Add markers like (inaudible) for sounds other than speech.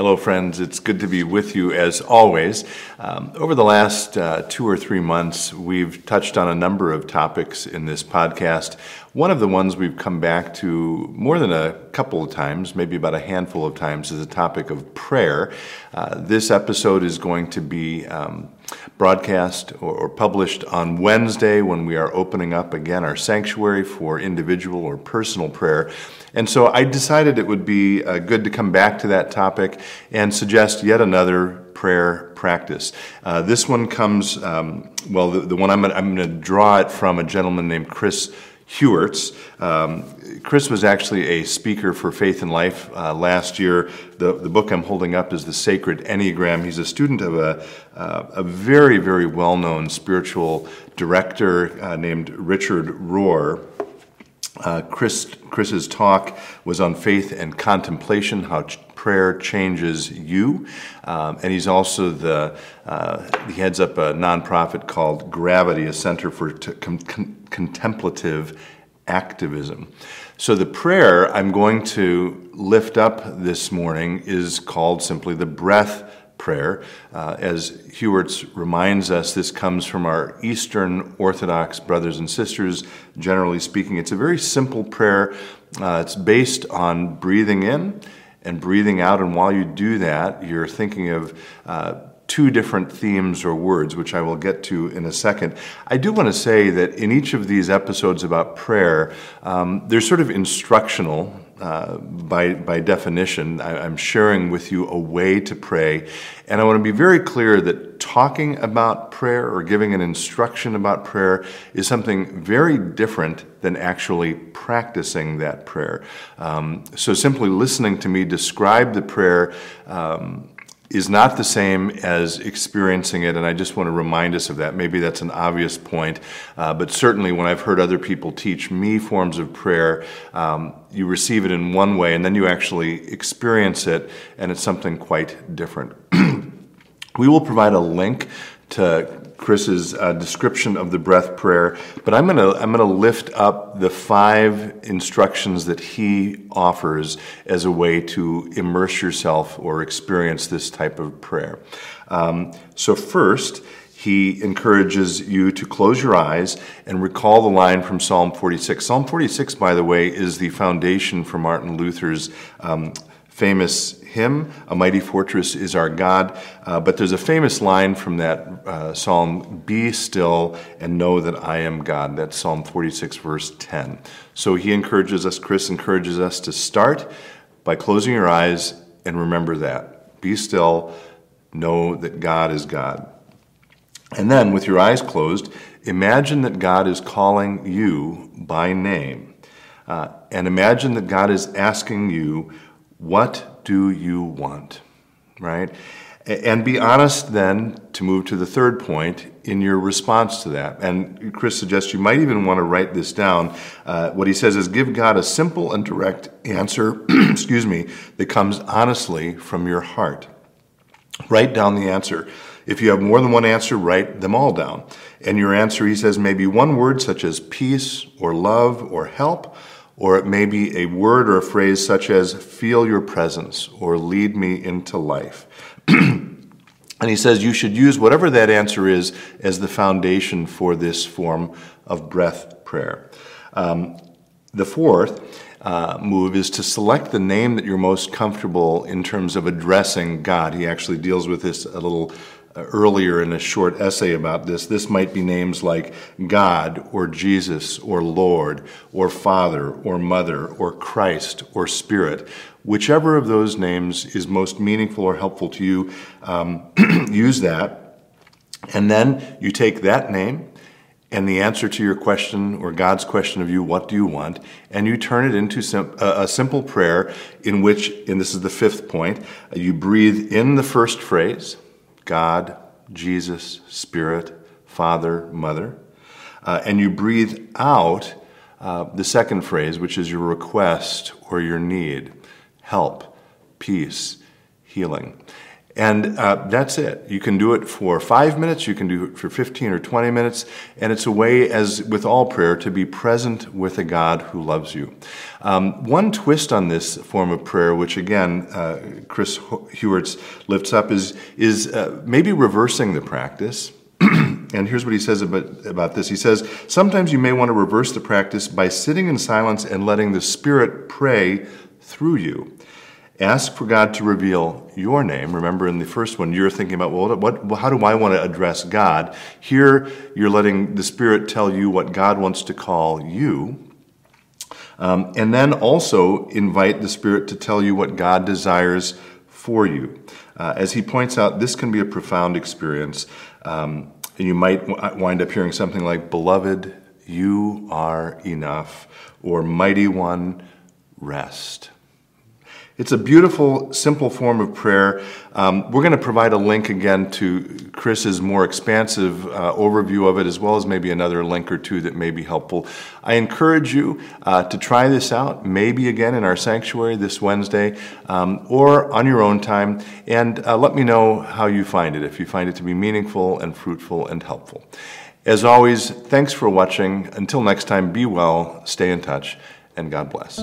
Hello, friends. It's good to be with you as always. Um, over the last uh, two or three months, we've touched on a number of topics in this podcast. One of the ones we've come back to more than a couple of times, maybe about a handful of times, is the topic of prayer. Uh, this episode is going to be um, broadcast or, or, published on Wednesday when we are opening up again our sanctuary for individual or personal prayer. And so I decided it would be uh, good to come back to that topic and suggest yet another prayer practice. Uh, this one comes, um, well, the, the, one I'm, I'm going to draw it from a gentleman named Chris Heuertz. Um, Chris was actually a speaker for Faith and Life uh, last year. The, the book I'm holding up is The Sacred Enneagram. He's a student of a, uh, a very, very well known spiritual director uh, named Richard Rohr. Uh, Chris, Chris's talk was on faith and contemplation, how prayer changes you. Um, and he's also the, uh, he heads up a nonprofit called Gravity, a center for t- con- con- contemplative activism. So the prayer I'm going to lift up this morning is called simply the breath prayer. Uh, as Heuertz reminds us, this comes from our Eastern Orthodox brothers and sisters. Generally speaking, it's a very simple prayer. Uh, it's based on breathing in and breathing out, and while you do that, you're thinking of uh, two different themes or words, which I will get to in a second. I do want to say that in each of these episodes about prayer, um, they're sort of instructional uh, by, by definition, I, am sharing with you a way to pray. And I want to be very clear that talking about prayer or giving an instruction about prayer is something very different than actually practicing that prayer. Um, so simply listening to me describe the prayer um, is not the same as experiencing it, and I just want to remind us of that. Maybe that's an obvious point, uh, but certainly when I've heard other people teach me forms of prayer, um, you receive it in one way, and then you actually experience it, and it's something quite different. (clears throat) we will provide a link to Chris's uh, description of the breath prayer, but I'm going to I'm going to lift up the five instructions that he offers as a way to immerse yourself or experience this type of prayer. Um, so first, he encourages you to close your eyes and recall the line from Psalm 46. Psalm 46, by the way, is the foundation for Martin Luther's um, famous hymn, A Mighty Fortress is Our God. Uh, but there's a famous line from that uh, psalm Be still and know that I am God. That's Psalm 46, verse 10. So he encourages us, Chris encourages us to start by closing your eyes and remember that. Be still, know that God is God. And then, with your eyes closed, imagine that God is calling you by name. Uh, and imagine that God is asking you, What do you want? Right? And be honest then, to move to the third point, in your response to that. And Chris suggests you might even want to write this down. Uh, what he says is give God a simple and direct answer, (clears throat) excuse me, that comes honestly from your heart. Write down the answer. If you have more than one answer, write them all down. And your answer, he says, may be one word such as peace or love or help or it may be a word or a phrase such as, feel your presence, or lead me into life. (clears throat) and he says you should use whatever that answer is as the foundation for this form of breath prayer. Um, the fourth uh, move is to select the name that you're most comfortable in terms of addressing God. He actually deals with this a little earlier in a short essay about this. This might be names like God or Jesus or Lord or Father or Mother or Christ or Spirit. Whichever of those names is most meaningful or helpful to you, um, (clears throat) use that. And then you take that name and the answer to your question or God's question of you, what do you want? And you turn it into sim- a, a simple prayer in which, and this is the fifth point, you breathe in the first phrase God, Jesus, Spirit, Father, Mother. Uh, and you breathe out uh, the second phrase, which is your request or your need help, peace, healing. And uh, that's it. You can do it for five minutes, you can do it for 15 or 20 minutes, and it's a way, as with all prayer, to be present with a God who loves you. Um, one twist on this form of prayer, which again uh, Chris Heuertz lifts up, is, is uh, maybe reversing the practice. (clears throat) and here's what he says about, about this. He says, Sometimes you may want to reverse the practice by sitting in silence and letting the Spirit pray through you. Ask for God to reveal your name. Remember, in the first one, you're thinking about, well, what, how do I want to address God? Here, you're letting the Spirit tell you what God wants to call you. Um, and then also invite the Spirit to tell you what God desires for you. Uh, as he points out, this can be a profound experience. Um, and you might wind up hearing something like, Beloved, you are enough, or Mighty One, rest. It's a beautiful, simple form of prayer. Um, we're going to provide a link again to Chris's more expansive uh, overview of it, as well as maybe another link or two that may be helpful. I encourage you uh, to try this out, maybe again in our sanctuary this Wednesday, um, or on your own time, and uh, let me know how you find it, if you find it to be meaningful and fruitful and helpful. As always, thanks for watching. Until next time, be well, stay in touch, and God bless.